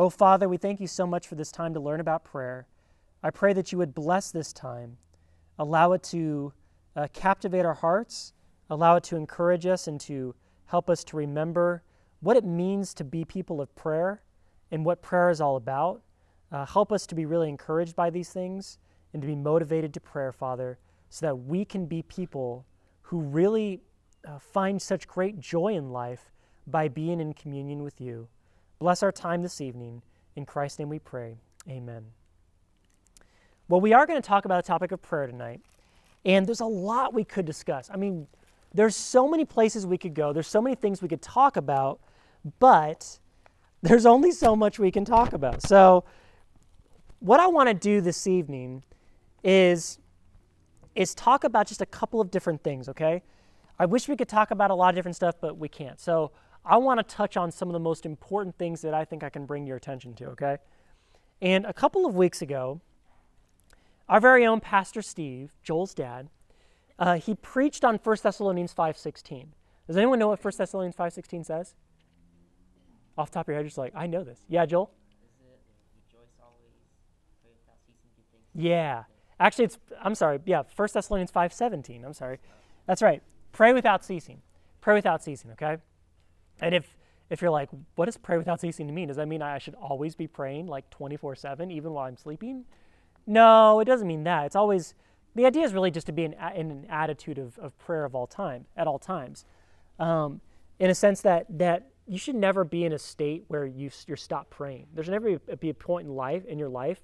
Oh, Father, we thank you so much for this time to learn about prayer. I pray that you would bless this time, allow it to uh, captivate our hearts, allow it to encourage us, and to help us to remember what it means to be people of prayer and what prayer is all about. Uh, help us to be really encouraged by these things and to be motivated to prayer, Father, so that we can be people who really uh, find such great joy in life by being in communion with you. Bless our time this evening. In Christ's name we pray. Amen. Well, we are going to talk about the topic of prayer tonight, and there's a lot we could discuss. I mean, there's so many places we could go, there's so many things we could talk about, but there's only so much we can talk about. So, what I want to do this evening is is talk about just a couple of different things, okay? I wish we could talk about a lot of different stuff, but we can't. So I want to touch on some of the most important things that I think I can bring your attention to, okay? And a couple of weeks ago, our very own Pastor Steve, Joel's dad, uh, he preached on 1 Thessalonians 5.16. Does anyone know what 1 Thessalonians 5.16 says? Off top of your head, just like, I know this. Yeah, Joel? Yeah. Actually, it's, I'm sorry, yeah, 1 Thessalonians 5.17. I'm sorry. That's right. Pray without ceasing. Pray without ceasing, okay? And if if you're like, what does pray without ceasing mean? Does that mean I should always be praying like 24 7, even while I'm sleeping? No, it doesn't mean that. It's always, the idea is really just to be in, in an attitude of, of prayer of all time, at all times. Um, in a sense that, that you should never be in a state where you, you're stopped praying. There's never be a point in life, in your life,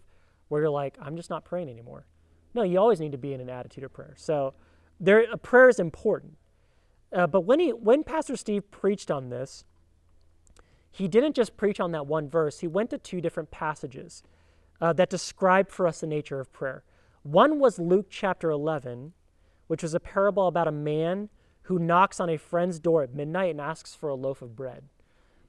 where you're like, I'm just not praying anymore. No, you always need to be in an attitude of prayer. So there, prayer is important. Uh, but when he, when Pastor Steve preached on this, he didn't just preach on that one verse. He went to two different passages uh, that describe for us the nature of prayer. One was Luke chapter 11, which was a parable about a man who knocks on a friend's door at midnight and asks for a loaf of bread.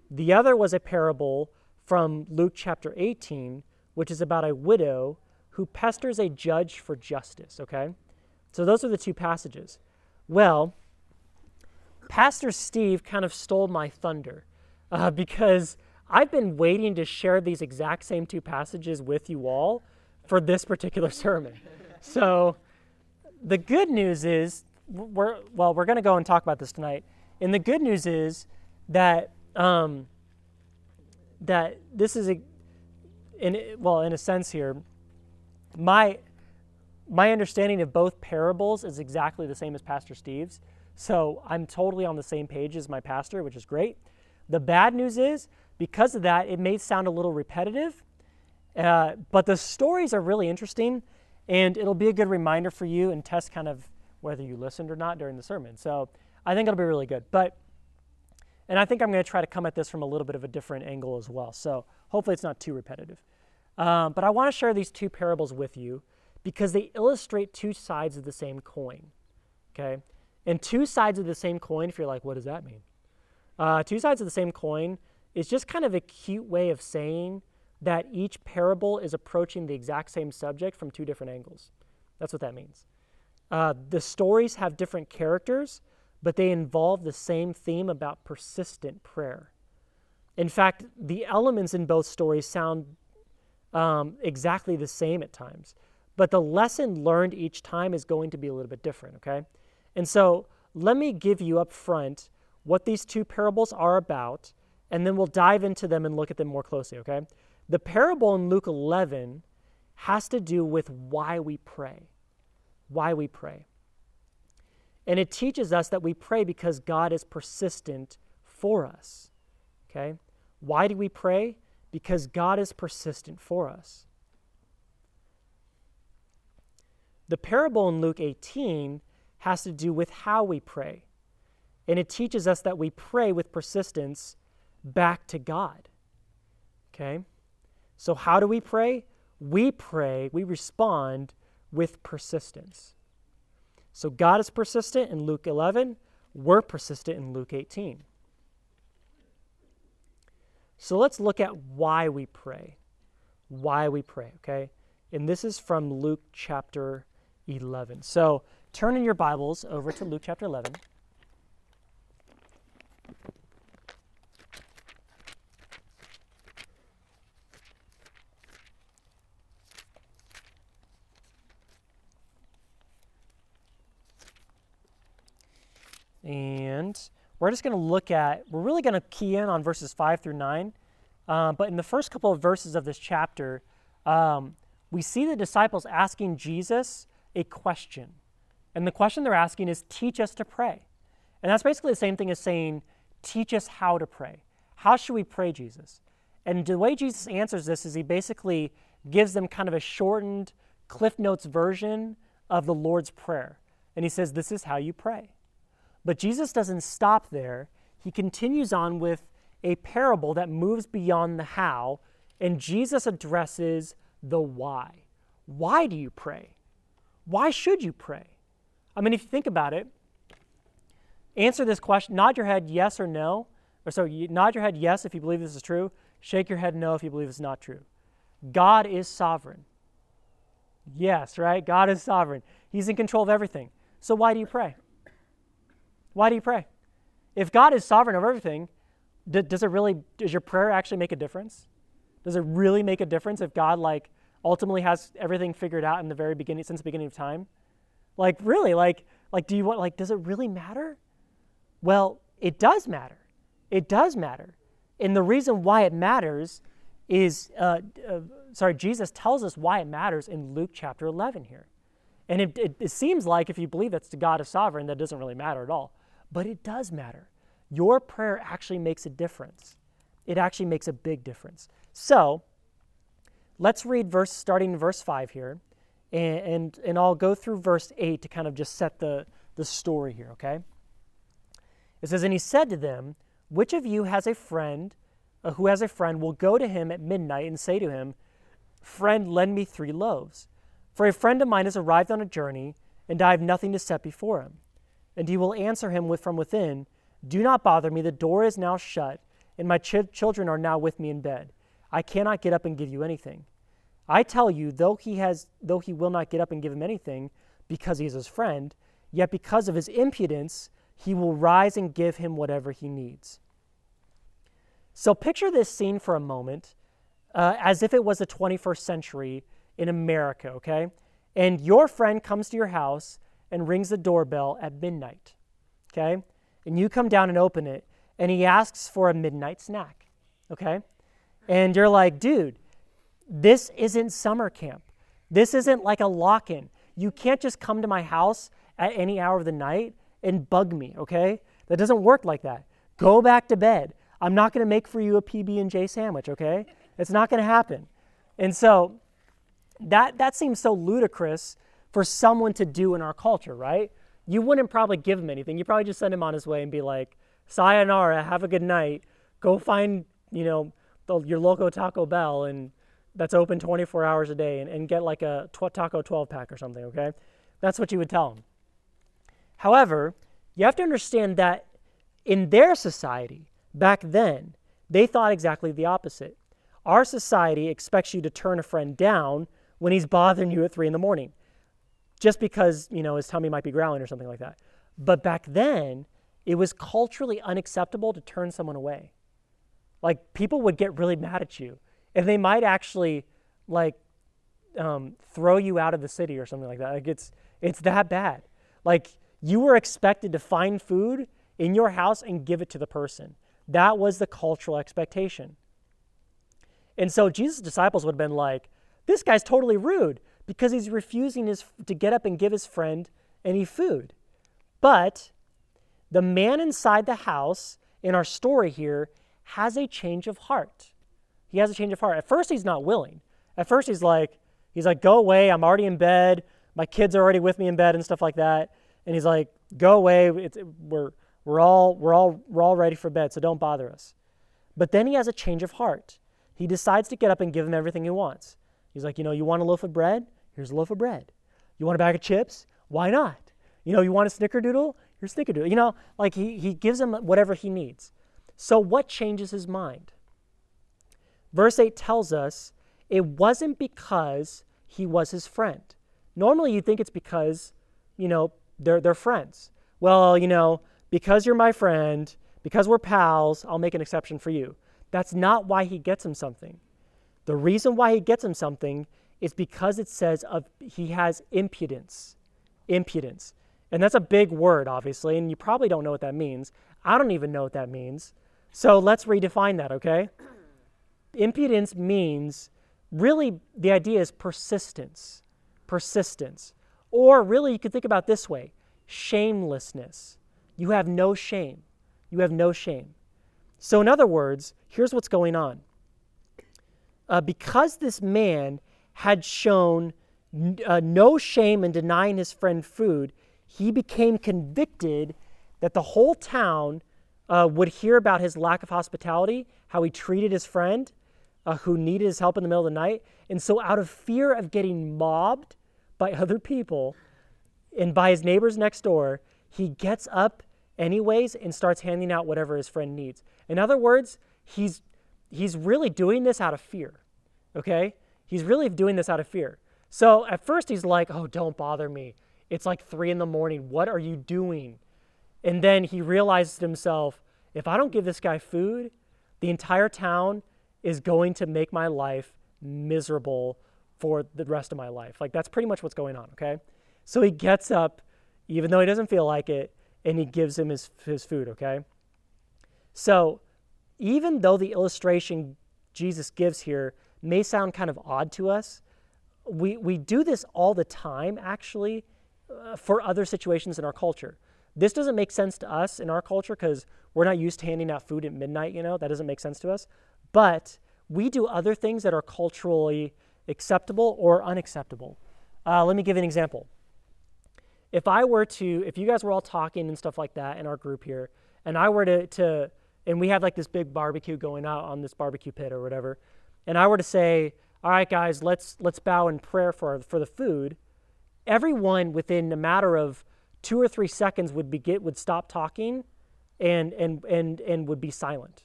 The other was a parable from Luke chapter 18, which is about a widow who pesters a judge for justice, okay? So those are the two passages. Well, Pastor Steve kind of stole my thunder uh, because I've been waiting to share these exact same two passages with you all for this particular sermon. So the good news is, we're, well, we're going to go and talk about this tonight. And the good news is that um, that this is a, in well, in a sense here, my my understanding of both parables is exactly the same as Pastor Steve's. So I'm totally on the same page as my pastor, which is great. The bad news is, because of that, it may sound a little repetitive, uh, but the stories are really interesting, and it'll be a good reminder for you and test kind of whether you listened or not during the sermon. So I think it'll be really good. But and I think I'm going to try to come at this from a little bit of a different angle as well. So hopefully it's not too repetitive. Um, but I want to share these two parables with you because they illustrate two sides of the same coin. Okay? And two sides of the same coin, if you're like, what does that mean? Uh, two sides of the same coin is just kind of a cute way of saying that each parable is approaching the exact same subject from two different angles. That's what that means. Uh, the stories have different characters, but they involve the same theme about persistent prayer. In fact, the elements in both stories sound um, exactly the same at times, but the lesson learned each time is going to be a little bit different, okay? And so let me give you up front what these two parables are about, and then we'll dive into them and look at them more closely, okay? The parable in Luke 11 has to do with why we pray. Why we pray. And it teaches us that we pray because God is persistent for us. Okay? Why do we pray? Because God is persistent for us. The parable in Luke 18 has to do with how we pray. And it teaches us that we pray with persistence back to God. Okay? So, how do we pray? We pray, we respond with persistence. So, God is persistent in Luke 11, we're persistent in Luke 18. So, let's look at why we pray. Why we pray, okay? And this is from Luke chapter 11. So, turn in your Bibles over to Luke chapter 11. And we're just going to look at, we're really going to key in on verses 5 through 9. Uh, but in the first couple of verses of this chapter, um, we see the disciples asking Jesus a question. And the question they're asking is, Teach us to pray. And that's basically the same thing as saying, Teach us how to pray. How should we pray, Jesus? And the way Jesus answers this is he basically gives them kind of a shortened Cliff Notes version of the Lord's Prayer. And he says, This is how you pray. But Jesus doesn't stop there. He continues on with a parable that moves beyond the how, and Jesus addresses the why. Why do you pray? Why should you pray? I mean, if you think about it, answer this question, nod your head yes or no. Or so you nod your head yes if you believe this is true, shake your head no if you believe it's not true. God is sovereign. Yes, right? God is sovereign. He's in control of everything. So why do you pray? Why do you pray? If God is sovereign over everything, does it really does your prayer actually make a difference? Does it really make a difference if God like ultimately has everything figured out in the very beginning since the beginning of time? Like really, like like do you want like does it really matter? Well, it does matter. It does matter. And the reason why it matters is uh, uh, sorry, Jesus tells us why it matters in Luke chapter 11 here. And it, it, it seems like if you believe that's the God of sovereign, that doesn't really matter at all. But it does matter. Your prayer actually makes a difference. It actually makes a big difference. So let's read verse starting in verse 5 here. And, and, and I'll go through verse 8 to kind of just set the, the story here, okay? It says, And he said to them, Which of you has a friend uh, who has a friend will go to him at midnight and say to him, Friend, lend me three loaves. For a friend of mine has arrived on a journey, and I have nothing to set before him. And he will answer him with, from within, Do not bother me, the door is now shut, and my ch- children are now with me in bed. I cannot get up and give you anything. I tell you, though he has though he will not get up and give him anything, because he is his friend, yet because of his impudence, he will rise and give him whatever he needs. So picture this scene for a moment uh, as if it was the 21st century in America, okay? And your friend comes to your house and rings the doorbell at midnight, okay? And you come down and open it, and he asks for a midnight snack, okay? And you're like, dude, this isn't summer camp. This isn't like a lock in. You can't just come to my house at any hour of the night and bug me, okay? That doesn't work like that. Go back to bed. I'm not going to make for you a PB&J sandwich, okay? It's not going to happen. And so that, that seems so ludicrous for someone to do in our culture, right? You wouldn't probably give him anything. You probably just send him on his way and be like, sayonara, have a good night. Go find, you know, the, your local Taco Bell and that's open 24 hours a day and, and get like a tw- taco 12 pack or something, okay? That's what you would tell them. However, you have to understand that in their society, back then, they thought exactly the opposite. Our society expects you to turn a friend down when he's bothering you at three in the morning, just because, you know, his tummy might be growling or something like that. But back then, it was culturally unacceptable to turn someone away. Like, people would get really mad at you, and they might actually, like, um, throw you out of the city or something like that. Like, it's, it's that bad. Like, you were expected to find food in your house and give it to the person. That was the cultural expectation. And so Jesus' disciples would have been like, this guy's totally rude because he's refusing his, to get up and give his friend any food. But the man inside the house in our story here has a change of heart. He has a change of heart. At first, he's not willing. At first, he's like, he's like, go away. I'm already in bed. My kids are already with me in bed and stuff like that. And he's like, go away. It's, we're, we're, all, we're, all, we're all ready for bed, so don't bother us. But then he has a change of heart he decides to get up and give him everything he wants. He's like, you know, you want a loaf of bread? Here's a loaf of bread. You want a bag of chips? Why not? You know, you want a snickerdoodle? Here's snickerdoodle. You know, like he, he gives him whatever he needs. So what changes his mind? Verse 8 tells us it wasn't because he was his friend. Normally you'd think it's because, you know, they're, they're friends. Well, you know, because you're my friend, because we're pals, I'll make an exception for you. That's not why he gets him something. The reason why he gets him something is because it says of he has impudence. Impudence. And that's a big word, obviously, and you probably don't know what that means. I don't even know what that means. So let's redefine that, okay? Impudence means really the idea is persistence. Persistence. Or really, you could think about this way shamelessness. You have no shame. You have no shame. So, in other words, here's what's going on. Uh, because this man had shown uh, no shame in denying his friend food, he became convicted that the whole town uh, would hear about his lack of hospitality, how he treated his friend uh, who needed his help in the middle of the night. And so, out of fear of getting mobbed by other people and by his neighbors next door, he gets up anyways and starts handing out whatever his friend needs. In other words, he's he's really doing this out of fear. Okay? He's really doing this out of fear. So at first he's like, "Oh, don't bother me. It's like 3 in the morning. What are you doing?" And then he realizes to himself, "If I don't give this guy food, the entire town is going to make my life miserable for the rest of my life." Like that's pretty much what's going on, okay? So he gets up even though he doesn't feel like it and he gives him his, his food, okay? So, even though the illustration Jesus gives here may sound kind of odd to us, we, we do this all the time, actually, uh, for other situations in our culture. This doesn't make sense to us in our culture because we're not used to handing out food at midnight, you know, that doesn't make sense to us. But we do other things that are culturally acceptable or unacceptable. Uh, let me give an example if I were to, if you guys were all talking and stuff like that in our group here, and I were to, to and we had like this big barbecue going out on this barbecue pit or whatever, and I were to say, all right, guys, let's let's bow in prayer for for the food, everyone within a matter of two or three seconds would be get, would stop talking, and and and and would be silent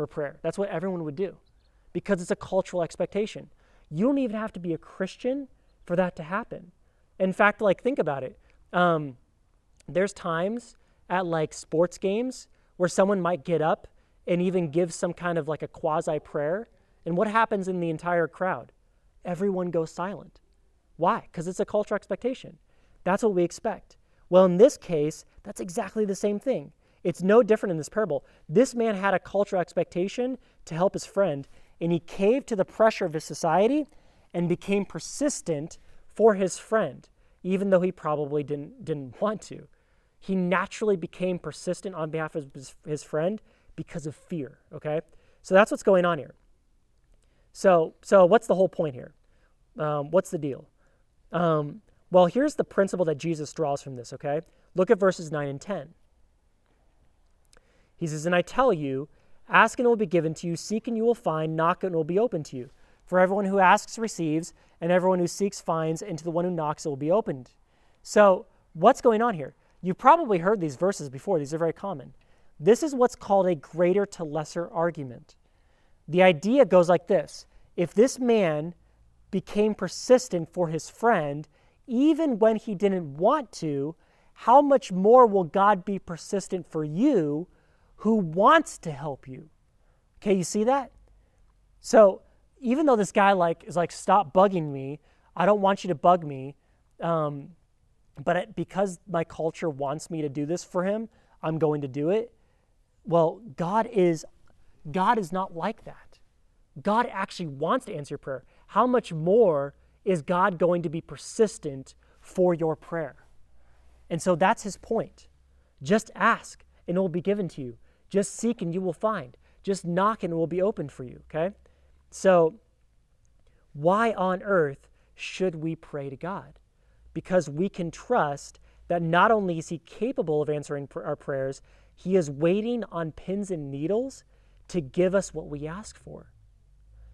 for prayer. That's what everyone would do, because it's a cultural expectation. You don't even have to be a Christian for that to happen. In fact, like think about it. Um, there's times at like sports games where someone might get up and even give some kind of like a quasi prayer. And what happens in the entire crowd? Everyone goes silent. Why? Because it's a cultural expectation. That's what we expect. Well, in this case, that's exactly the same thing. It's no different in this parable. This man had a cultural expectation to help his friend, and he caved to the pressure of his society and became persistent for his friend even though he probably didn't, didn't want to. He naturally became persistent on behalf of his, his friend because of fear, okay? So that's what's going on here. So, so what's the whole point here? Um, what's the deal? Um, well, here's the principle that Jesus draws from this, okay? Look at verses 9 and 10. He says, And I tell you, ask and it will be given to you, seek and you will find, knock and it will be open to you. For everyone who asks receives, and everyone who seeks finds, and to the one who knocks it will be opened. So, what's going on here? You've probably heard these verses before, these are very common. This is what's called a greater to lesser argument. The idea goes like this If this man became persistent for his friend, even when he didn't want to, how much more will God be persistent for you who wants to help you? Okay, you see that? So, even though this guy like is like stop bugging me. I don't want you to bug me um, but it, because my culture wants me to do this for him i'm going to do it. Well god is god is not like that. God actually wants to answer your prayer. How much more is god going to be persistent for your prayer? And so that's his point. Just ask and it will be given to you just seek and you will find just knock and it will be opened for you okay so, why on earth should we pray to God? Because we can trust that not only is He capable of answering our prayers, He is waiting on pins and needles to give us what we ask for.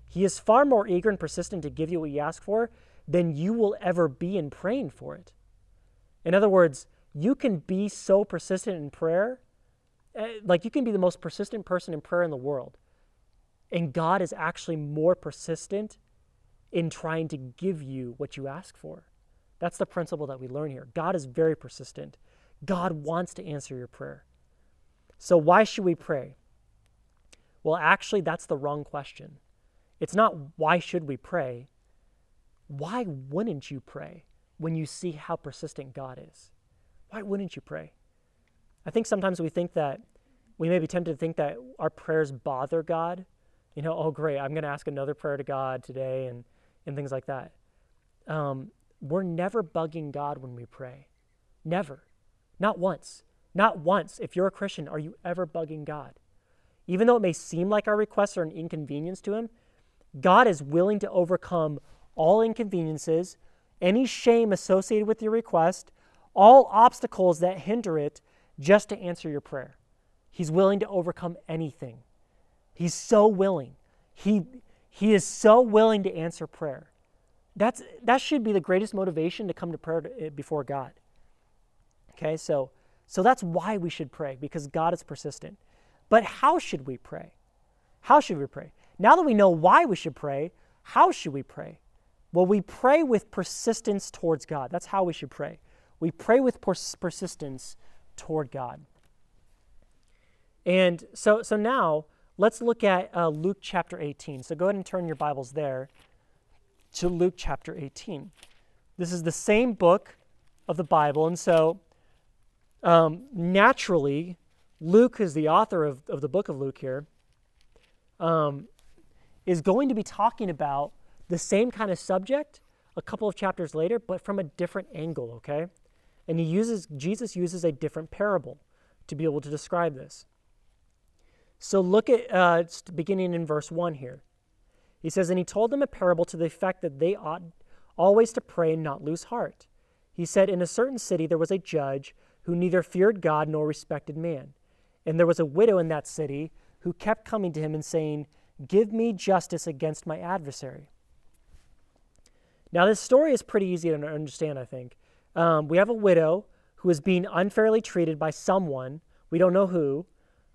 He is far more eager and persistent to give you what you ask for than you will ever be in praying for it. In other words, you can be so persistent in prayer, Uh, like you can be the most persistent person in prayer in the world. And God is actually more persistent in trying to give you what you ask for. That's the principle that we learn here. God is very persistent. God wants to answer your prayer. So, why should we pray? Well, actually, that's the wrong question. It's not why should we pray? Why wouldn't you pray when you see how persistent God is? why wouldn't you pray? I think sometimes we think that we may be tempted to think that our prayers bother God. You know, oh, great, I'm going to ask another prayer to God today and, and things like that. Um, we're never bugging God when we pray. Never. Not once. Not once. If you're a Christian, are you ever bugging God? Even though it may seem like our requests are an inconvenience to Him, God is willing to overcome all inconveniences, any shame associated with your request, all obstacles that hinder it, just to answer your prayer. He's willing to overcome anything. He's so willing. He, he is so willing to answer prayer. That's, that should be the greatest motivation to come to prayer to, eh, before God. Okay, so, so that's why we should pray, because God is persistent. But how should we pray? How should we pray? Now that we know why we should pray, how should we pray? Well, we pray with persistence towards God. That's how we should pray. We pray with pers- persistence toward God. And so, so now let's look at uh, Luke chapter 18. So go ahead and turn your Bibles there to Luke chapter 18. This is the same book of the Bible. And so um, naturally, Luke is the author of, of the book of Luke here. Um, is going to be talking about the same kind of subject a couple of chapters later, but from a different angle, okay? And he uses Jesus uses a different parable to be able to describe this. So look at uh, beginning in verse 1 here. He says, And he told them a parable to the effect that they ought always to pray and not lose heart. He said, In a certain city there was a judge who neither feared God nor respected man. And there was a widow in that city who kept coming to him and saying, Give me justice against my adversary. Now, this story is pretty easy to understand, I think. Um, we have a widow who is being unfairly treated by someone. We don't know who.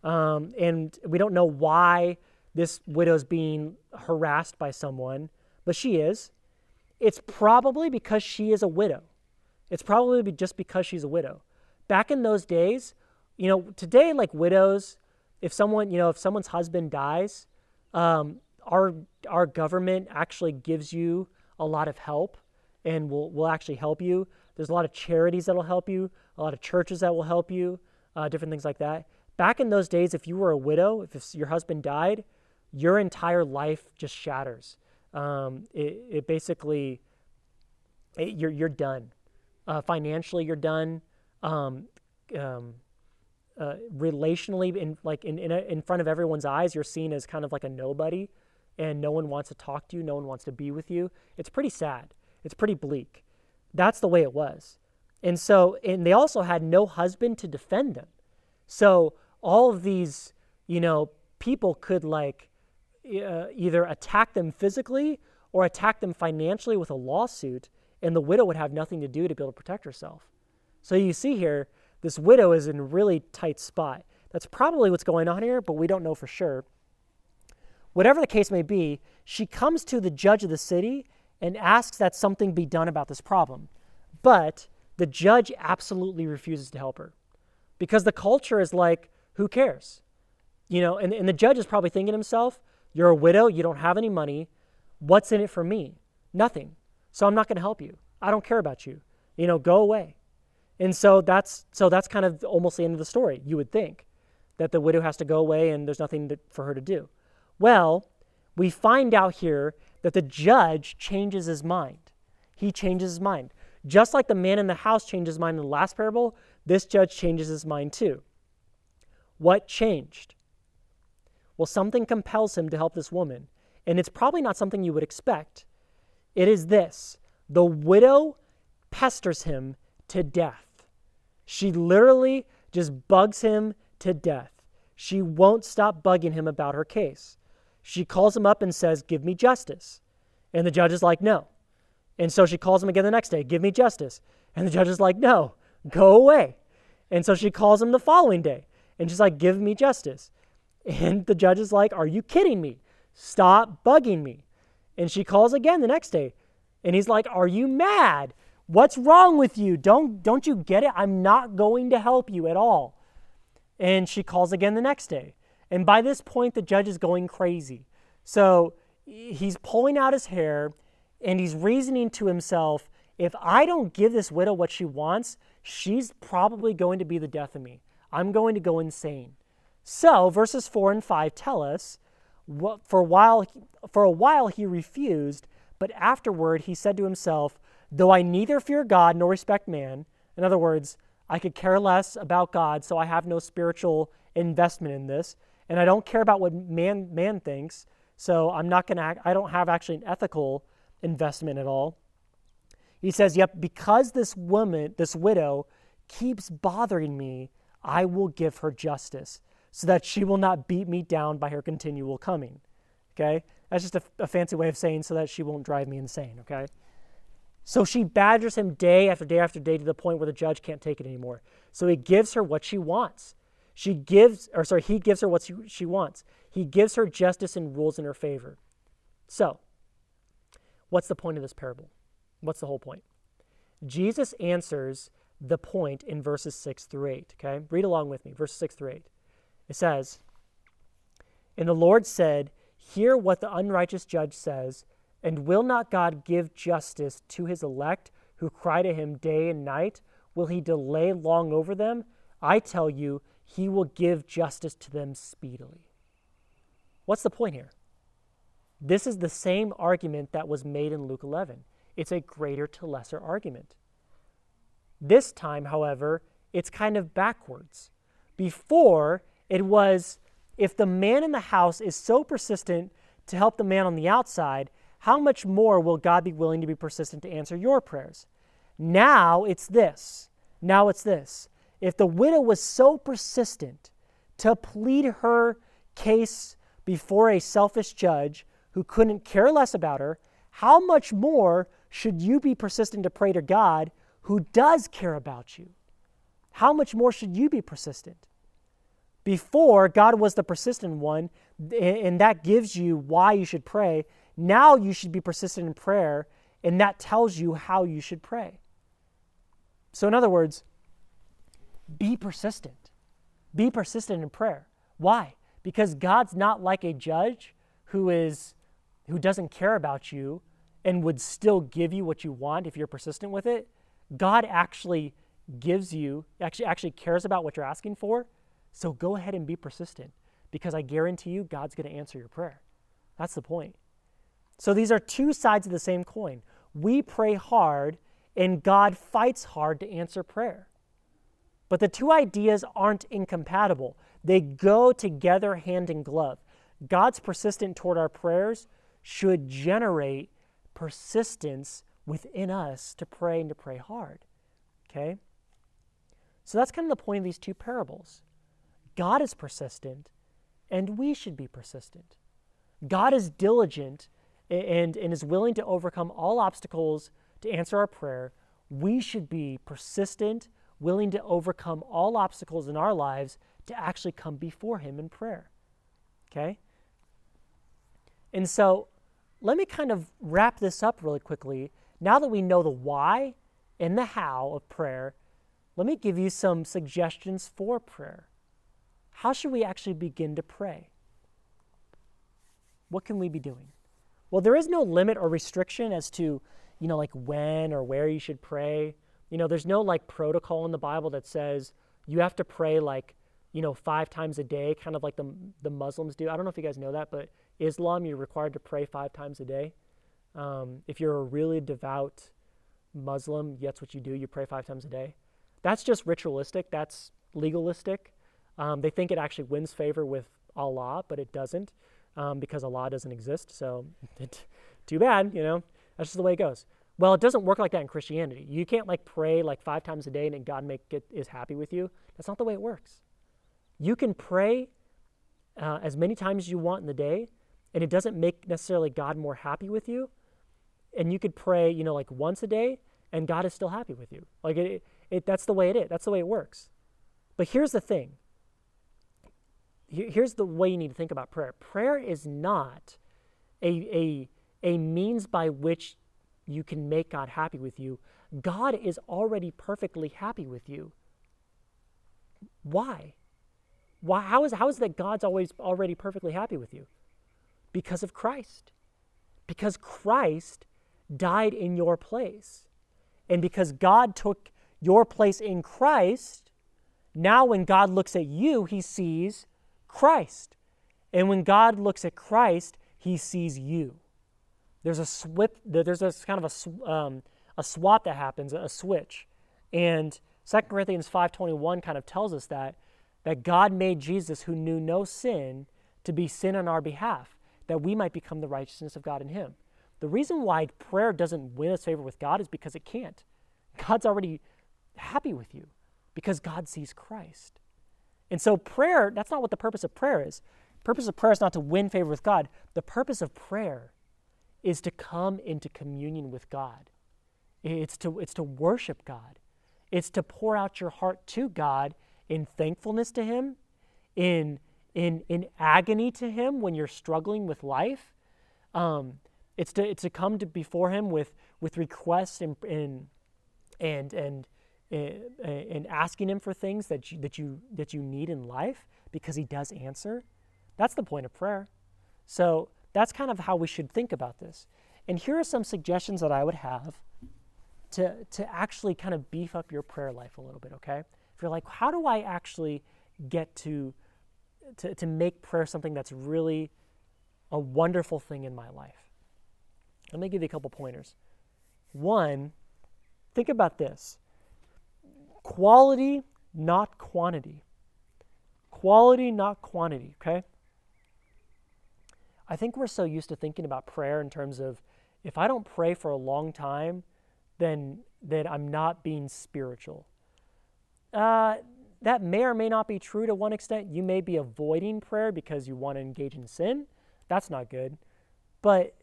Um, and we don't know why this widow is being harassed by someone, but she is. It's probably because she is a widow. It's probably just because she's a widow. Back in those days, you know, today, like widows, if someone, you know, if someone's husband dies, um, our our government actually gives you a lot of help and will will actually help you. There's a lot of charities that'll help you, a lot of churches that will help you, uh, different things like that. Back in those days, if you were a widow, if your husband died, your entire life just shatters. Um, it, it, basically, it, you're you're done. Uh, financially, you're done. Um, um, uh, relationally, in like in in, a, in front of everyone's eyes, you're seen as kind of like a nobody, and no one wants to talk to you. No one wants to be with you. It's pretty sad. It's pretty bleak. That's the way it was. And so, and they also had no husband to defend them. So all of these, you know, people could like uh, either attack them physically or attack them financially with a lawsuit, and the widow would have nothing to do to be able to protect herself. So you see here, this widow is in a really tight spot. That's probably what's going on here, but we don't know for sure. Whatever the case may be, she comes to the judge of the city and asks that something be done about this problem. But the judge absolutely refuses to help her because the culture is like, who cares? You know, and, and the judge is probably thinking to himself, you're a widow, you don't have any money. What's in it for me? Nothing. So I'm not going to help you. I don't care about you. You know, go away. And so that's so that's kind of almost the end of the story. You would think that the widow has to go away and there's nothing to, for her to do. Well, we find out here that the judge changes his mind. He changes his mind. Just like the man in the house changed his mind in the last parable, this judge changes his mind too. What changed? Well, something compels him to help this woman, and it's probably not something you would expect. It is this the widow pesters him to death. She literally just bugs him to death. She won't stop bugging him about her case. She calls him up and says, Give me justice. And the judge is like, No. And so she calls him again the next day, Give me justice. And the judge is like, No, go away. And so she calls him the following day and she's like, Give me justice. And the judge is like, Are you kidding me? Stop bugging me. And she calls again the next day and he's like, Are you mad? What's wrong with you? Don't, don't you get it? I'm not going to help you at all. And she calls again the next day. And by this point, the judge is going crazy. So he's pulling out his hair and he's reasoning to himself if I don't give this widow what she wants, she's probably going to be the death of me. I'm going to go insane. So, verses 4 and 5 tell us for a while for a while he refused, but afterward he said to himself, though I neither fear God nor respect man, in other words, I could care less about God, so I have no spiritual investment in this, and I don't care about what man man thinks, so I'm not going to I don't have actually an ethical investment at all. He says, "Yep, because this woman, this widow keeps bothering me, I will give her justice." so that she will not beat me down by her continual coming. Okay? That's just a, a, fancy way of saying so that she won't drive me insane. Okay? So she badgers him day after day after day to the point where the judge can't take it anymore. So he gives her what she wants. She gives, or sorry, he gives her what she, she wants. He gives her justice and rules in her favor. So, what's the point of this parable? What's the whole point? Jesus answers the point in verses 6 through 8. Okay? Read along with me, verses 6 through 8. It says, And the Lord said, Hear what the unrighteous judge says, and will not God give justice to his elect who cry to him day and night? Will he delay long over them? I tell you, he will give justice to them speedily. What's the point here? This is the same argument that was made in Luke 11. It's a greater to lesser argument. This time, however, it's kind of backwards. Before, it was if the man in the house is so persistent to help the man on the outside, how much more will God be willing to be persistent to answer your prayers? Now it's this. Now it's this. If the widow was so persistent to plead her case before a selfish judge who couldn't care less about her, how much more should you be persistent to pray to God who does care about you? How much more should you be persistent? Before, God was the persistent one, and that gives you why you should pray. Now you should be persistent in prayer, and that tells you how you should pray. So, in other words, be persistent. Be persistent in prayer. Why? Because God's not like a judge who is who doesn't care about you and would still give you what you want if you're persistent with it. God actually gives you actually actually cares about what you're asking for so go ahead and be persistent because I guarantee you God's going to answer your prayer. That's the point. So these are two sides of the same coin. We pray hard and God fights hard to answer prayer. But the two ideas aren't incompatible, they go together hand in glove. God's persistent toward our prayers should generate persistence within us to pray and to pray hard. Okay? So that's kind of the point of these two parables. God is persistent, and we should be persistent. God is diligent and, and is willing to overcome all obstacles to answer our prayer. We should be persistent, willing to overcome all obstacles in our lives to actually come before Him in prayer. Okay? And so let me kind of wrap this up really quickly. Now that we know the why and the how of prayer, let me give you some suggestions for prayer how should we actually begin to pray? What can we be doing? Well, there is no limit or restriction as to, you know, like when or where you should pray. You know, there's no like protocol in the Bible that says you have to pray like, you know, five times a day, kind of like the, the Muslims do. I don't know if you guys know that, but Islam, you're required to pray five times a day. Um, if you're a really devout Muslim, that's what you do. You pray five times a day. That's just ritualistic. That's legalistic. Um, they think it actually wins favor with Allah, but it doesn't um, because Allah doesn't exist. So, too bad, you know. That's just the way it goes. Well, it doesn't work like that in Christianity. You can't like pray like five times a day and God make it is happy with you. That's not the way it works. You can pray uh, as many times as you want in the day, and it doesn't make necessarily God more happy with you. And you could pray, you know, like once a day, and God is still happy with you. Like it, it that's the way it is. That's the way it works. But here's the thing here's the way you need to think about prayer prayer is not a, a, a means by which you can make God happy with you. God is already perfectly happy with you. Why? Why how is how is that God's always already perfectly happy with you? Because of Christ. Because Christ died in your place. And because God took your place in Christ, now when God looks at you, he sees Christ. And when God looks at Christ, he sees you. There's a swip, there's a kind of a, um, a swap that happens, a switch. And 2 Corinthians 5.21 kind of tells us that, that God made Jesus, who knew no sin, to be sin on our behalf, that we might become the righteousness of God in him. The reason why prayer doesn't win us favor with God is because it can't. God's already happy with you because God sees Christ. And so prayer, that's not what the purpose of prayer is. Purpose of prayer is not to win favor with God. The purpose of prayer is to come into communion with God. It's to, it's to worship God. It's to pour out your heart to God in thankfulness to Him, in, in, in agony to Him when you're struggling with life. Um, it's, to, it's to come to before Him with, with requests and, and, and, and, and asking Him for things that you, that, you, that you need in life because He does answer. That's the point of prayer. So that's kind of how we should think about this. And here are some suggestions that I would have to, to actually kind of beef up your prayer life a little bit, okay? If you're like, how do I actually get to, to, to make prayer something that's really a wonderful thing in my life? Let me give you a couple pointers. One, think about this quality, not quantity. Quality, not quantity, okay? I think we're so used to thinking about prayer in terms of if I don't pray for a long time, then, then I'm not being spiritual. Uh, that may or may not be true to one extent. You may be avoiding prayer because you want to engage in sin. That's not good. But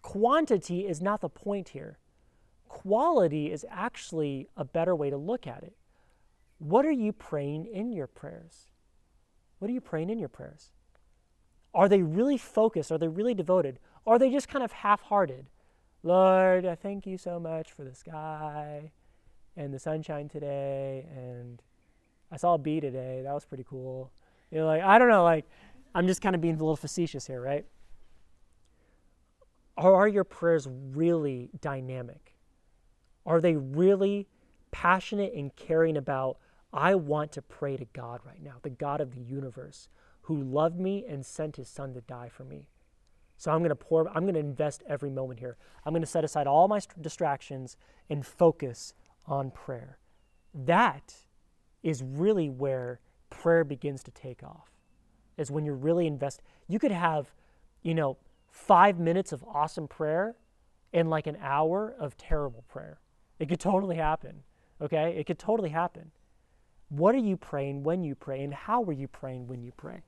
quantity is not the point here. Quality is actually a better way to look at it. What are you praying in your prayers? What are you praying in your prayers? Are they really focused? Are they really devoted? Or are they just kind of half hearted? Lord, I thank you so much for the sky and the sunshine today. And I saw a bee today. That was pretty cool. You know, like, I don't know, like, I'm just kind of being a little facetious here, right? Or are your prayers really dynamic? Are they really passionate and caring about, I want to pray to God right now, the God of the universe, who loved me and sent his son to die for me? So I'm going to pour, I'm going to invest every moment here. I'm going to set aside all my distractions and focus on prayer. That is really where prayer begins to take off, is when you're really invest. You could have, you know, five minutes of awesome prayer and like an hour of terrible prayer. It could totally happen, okay? It could totally happen. What are you praying when you pray, and how are you praying when you pray?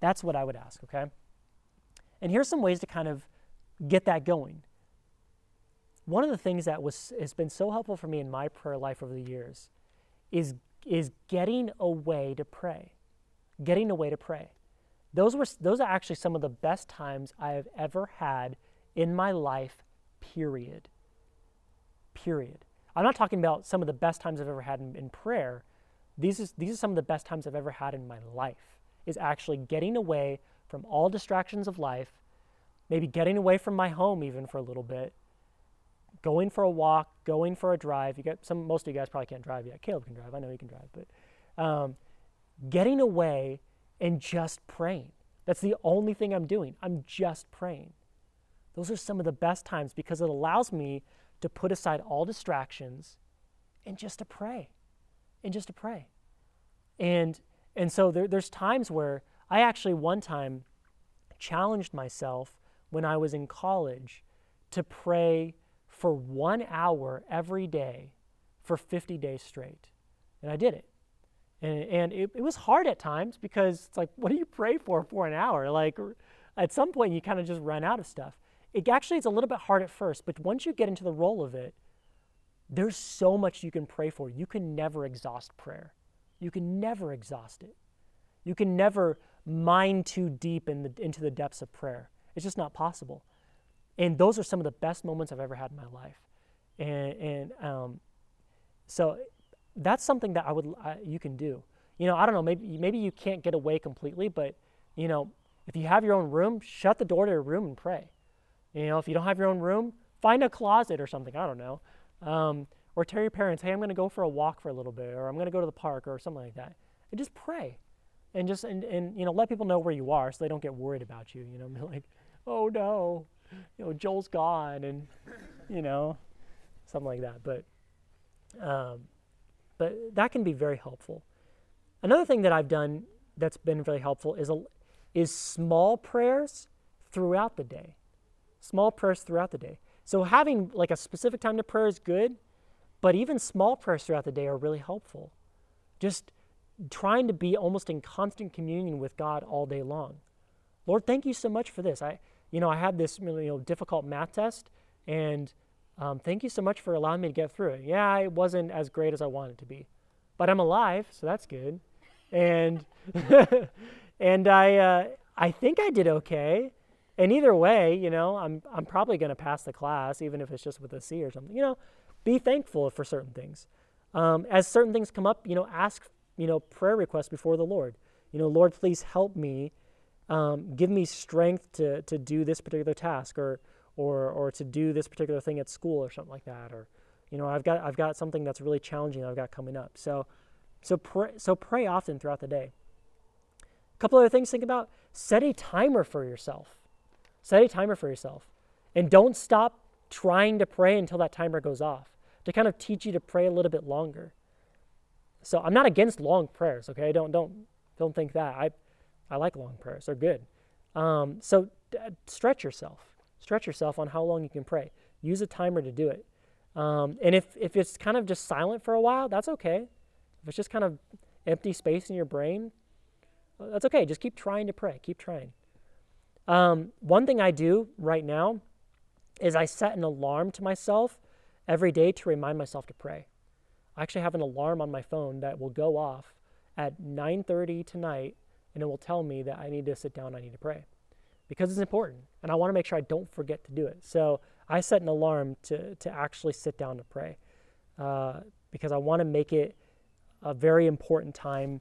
That's what I would ask, okay? And here's some ways to kind of get that going. One of the things that was has been so helpful for me in my prayer life over the years is is getting a way to pray. Getting a way to pray. Those were those are actually some of the best times I have ever had in my life, period. Period. I'm not talking about some of the best times I've ever had in, in prayer. These is these are some of the best times I've ever had in my life. Is actually getting away from all distractions of life, maybe getting away from my home even for a little bit, going for a walk, going for a drive. You get some most of you guys probably can't drive yet. Caleb can drive. I know he can drive, but um, getting away and just praying. That's the only thing I'm doing. I'm just praying. Those are some of the best times because it allows me to put aside all distractions and just to pray. And just to pray. And and so there, there's times where I actually one time challenged myself when I was in college to pray for one hour every day for 50 days straight. And I did it. And, and it, it was hard at times because it's like, what do you pray for for an hour? Like, at some point, you kind of just run out of stuff. It actually is a little bit hard at first, but once you get into the role of it, there's so much you can pray for. You can never exhaust prayer. You can never exhaust it. You can never mine too deep in the, into the depths of prayer. It's just not possible. And those are some of the best moments I've ever had in my life. And, and um, so that's something that I would uh, you can do. You know, I don't know. Maybe maybe you can't get away completely, but you know, if you have your own room, shut the door to your room and pray. You know, if you don't have your own room, find a closet or something. I don't know, um, or tell your parents, hey, I'm going to go for a walk for a little bit, or I'm going to go to the park, or something like that. And just pray. And just, and, and, you know, let people know where you are so they don't get worried about you. You know, like, oh no, you know, Joel's gone, and, you know, something like that. But, um, but that can be very helpful. Another thing that I've done that's been really helpful is, a, is small prayers throughout the day. Small prayers throughout the day. So having like a specific time to prayer is good, but even small prayers throughout the day are really helpful. Just trying to be almost in constant communion with God all day long. Lord, thank you so much for this. I, you know, I had this you know, difficult math test, and um, thank you so much for allowing me to get through it. Yeah, it wasn't as great as I wanted to be, but I'm alive, so that's good. And and I uh, I think I did okay. And either way, you know, I'm I'm probably going to pass the class, even if it's just with a C or something. You know, be thankful for certain things. Um, as certain things come up, you know, ask you know prayer requests before the Lord. You know, Lord, please help me. Um, give me strength to to do this particular task, or or or to do this particular thing at school, or something like that. Or, you know, I've got I've got something that's really challenging that I've got coming up. So, so pray so pray often throughout the day. A couple other things to think about set a timer for yourself. Set a timer for yourself. And don't stop trying to pray until that timer goes off to kind of teach you to pray a little bit longer. So I'm not against long prayers, okay? Don't don't don't think that. I I like long prayers. They're good. Um, so d- stretch yourself. Stretch yourself on how long you can pray. Use a timer to do it. Um, and if, if it's kind of just silent for a while, that's okay. If it's just kind of empty space in your brain, that's okay. Just keep trying to pray. Keep trying. Um, one thing I do right now is I set an alarm to myself every day to remind myself to pray. I actually have an alarm on my phone that will go off at 9:30 tonight and it will tell me that I need to sit down, I need to pray. Because it's important and I want to make sure I don't forget to do it. So I set an alarm to, to actually sit down to pray uh, because I want to make it a very important time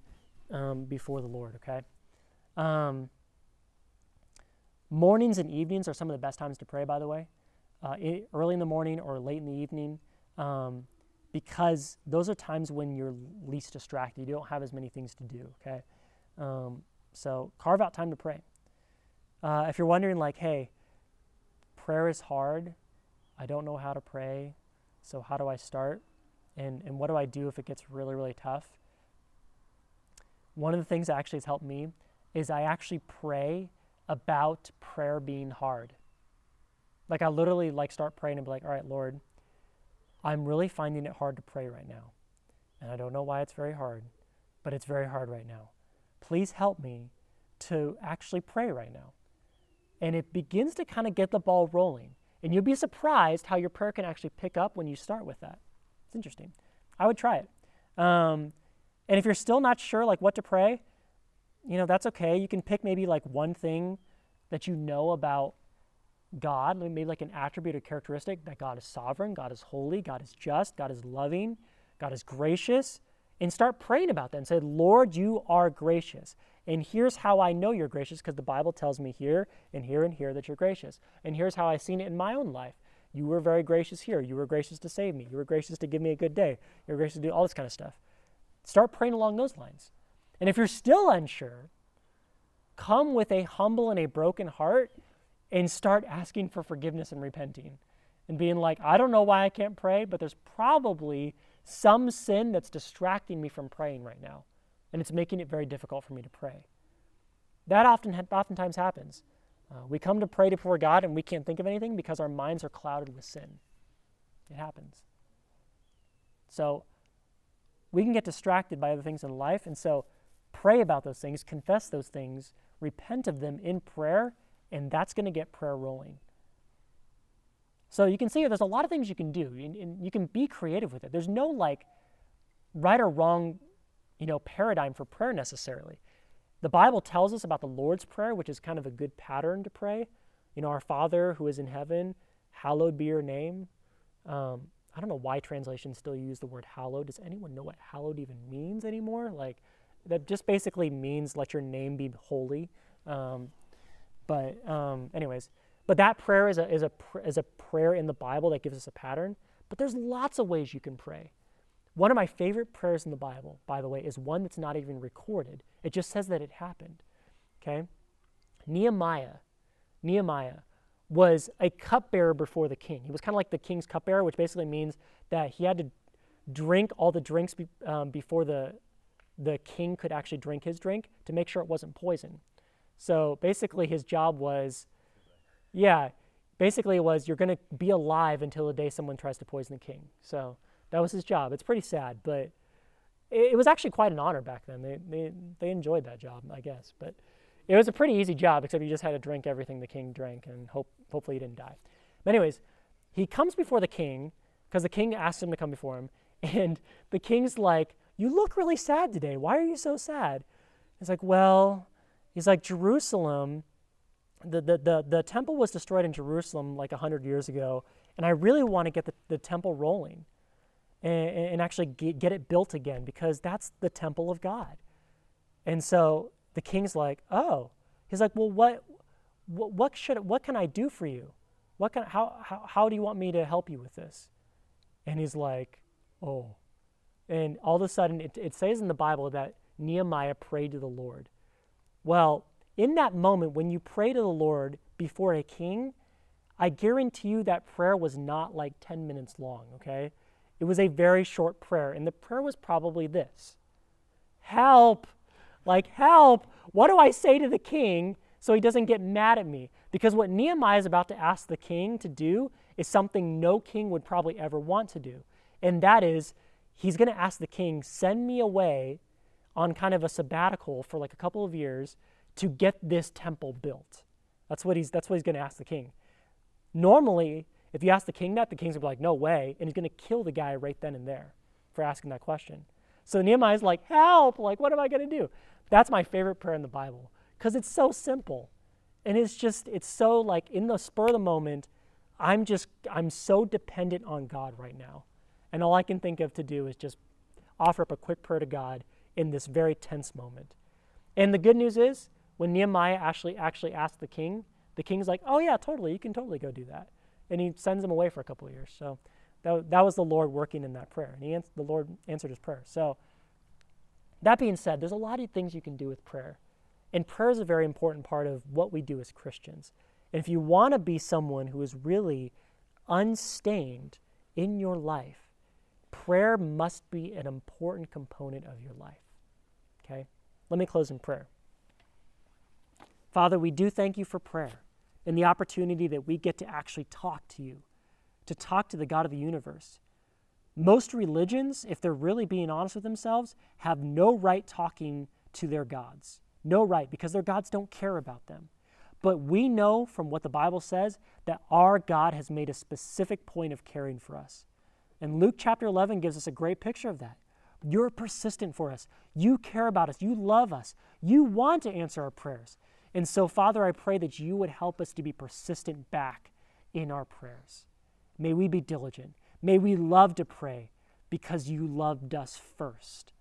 um, before the Lord, okay? Um, mornings and evenings are some of the best times to pray, by the way. Uh, early in the morning or late in the evening, um, because those are times when you're least distracted. You don't have as many things to do, okay? Um, so carve out time to pray. Uh, if you're wondering, like, hey, prayer is hard, I don't know how to pray, so how do I start? And, and what do I do if it gets really, really tough? one of the things that actually has helped me is I actually pray about prayer being hard. Like I literally like start praying and be like, all right, Lord, I'm really finding it hard to pray right now. And I don't know why it's very hard, but it's very hard right now. Please help me to actually pray right now. And it begins to kind of get the ball rolling. And you'll be surprised how your prayer can actually pick up when you start with that. It's interesting. I would try it. Um, and if you're still not sure like what to pray, you know, that's okay. You can pick maybe like one thing that you know about God, maybe like an attribute or characteristic that God is sovereign, God is holy, God is just, God is loving, God is gracious, and start praying about that and say, Lord, you are gracious. And here's how I know you're gracious because the Bible tells me here and here and here that you're gracious. And here's how I've seen it in my own life. You were very gracious here. You were gracious to save me. You were gracious to give me a good day. You were gracious to do all this kind of stuff. Start praying along those lines. And if you're still unsure, come with a humble and a broken heart and start asking for forgiveness and repenting and being like, I don't know why I can't pray, but there's probably some sin that's distracting me from praying right now, and it's making it very difficult for me to pray. That often oftentimes happens. Uh, we come to pray before God and we can't think of anything because our minds are clouded with sin. It happens. So we can get distracted by other things in life. And so pray about those things, confess those things, repent of them in prayer, and that's going to get prayer rolling. So you can see there's a lot of things you can do, and, you can be creative with it. There's no like right or wrong, you know, paradigm for prayer necessarily. The Bible tells us about the Lord's Prayer, which is kind of a good pattern to pray. You know, our Father who is in heaven, hallowed be your name. Um, I don't know why translations still use the word hallowed. Does anyone know what hallowed even means anymore? Like, that just basically means let your name be holy. Um, but, um, anyways, but that prayer is a, is, a, is a prayer in the Bible that gives us a pattern. But there's lots of ways you can pray. One of my favorite prayers in the Bible, by the way, is one that's not even recorded. It just says that it happened. Okay? Nehemiah, Nehemiah was a cupbearer before the king. He was kind of like the king's cupbearer, which basically means that he had to drink all the drinks be, um, before the the king could actually drink his drink to make sure it wasn't poison. So basically, his job was, yeah, basically it was you're going to be alive until the day someone tries to poison the king. So that was his job. It's pretty sad, but it, it was actually quite an honor back then. They, they, they enjoyed that job, I guess. But it was a pretty easy job, except you just had to drink everything the king drank and hope, hopefully he didn't die. But, anyways, he comes before the king because the king asked him to come before him. And the king's like, You look really sad today. Why are you so sad? He's like, Well, he's like, Jerusalem, the, the, the, the temple was destroyed in Jerusalem like 100 years ago. And I really want to get the, the temple rolling and, and actually get, get it built again because that's the temple of God. And so the king's like, oh, he's like, well, what, what, what should, what can I do for you? What can, how, how, how do you want me to help you with this? And he's like, oh. And all of a sudden, it, it says in the Bible that Nehemiah prayed to the Lord. Well, in that moment, when you pray to the Lord before a king, I guarantee you that prayer was not like 10 minutes long, okay? It was a very short prayer, and the prayer was probably this Help! Like, help! What do I say to the king so he doesn't get mad at me? Because what Nehemiah is about to ask the king to do is something no king would probably ever want to do. And that is, he's going to ask the king, send me away on kind of a sabbatical for like a couple of years to get this temple built. That's what he's, that's what he's going to ask the king. Normally, if you ask the king that, the king's gonna be like, no way, and he's gonna kill the guy right then and there for asking that question. So Nehemiah's like, help, like, what am I gonna do? That's my favorite prayer in the Bible because it's so simple. And it's just, it's so like in the spur of the moment, I'm just, I'm so dependent on God right now. And all I can think of to do is just offer up a quick prayer to God in this very tense moment. And the good news is, when Nehemiah actually actually asked the king, the king's like, "Oh yeah, totally. You can totally go do that." and he sends him away for a couple of years. So that, that was the Lord working in that prayer. And he ans- the Lord answered his prayer. So that being said, there's a lot of things you can do with prayer. And prayer is a very important part of what we do as Christians. And if you want to be someone who is really unstained in your life, prayer must be an important component of your life. Okay? Let me close in prayer. Father, we do thank you for prayer and the opportunity that we get to actually talk to you, to talk to the God of the universe. Most religions, if they're really being honest with themselves, have no right talking to their gods. No right, because their gods don't care about them. But we know from what the Bible says that our God has made a specific point of caring for us. And Luke chapter 11 gives us a great picture of that. You're persistent for us. You care about us. You love us. You want to answer our prayers. And so, Father, I pray that you would help us to be persistent back in our prayers. May we be diligent. May we love to pray because you loved us first.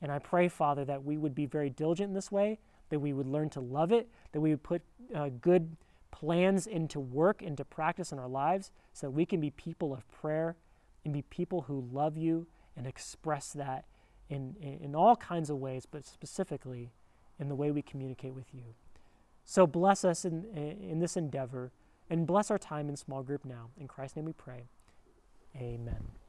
And I pray, Father, that we would be very diligent in this way, that we would learn to love it, that we would put uh, good plans into work, into practice in our lives, so that we can be people of prayer and be people who love you and express that in, in, all kinds of ways, but specifically in the way we communicate with you. So bless us in, in this endeavor and bless our time in small group now. In Christ's name we pray. Amen.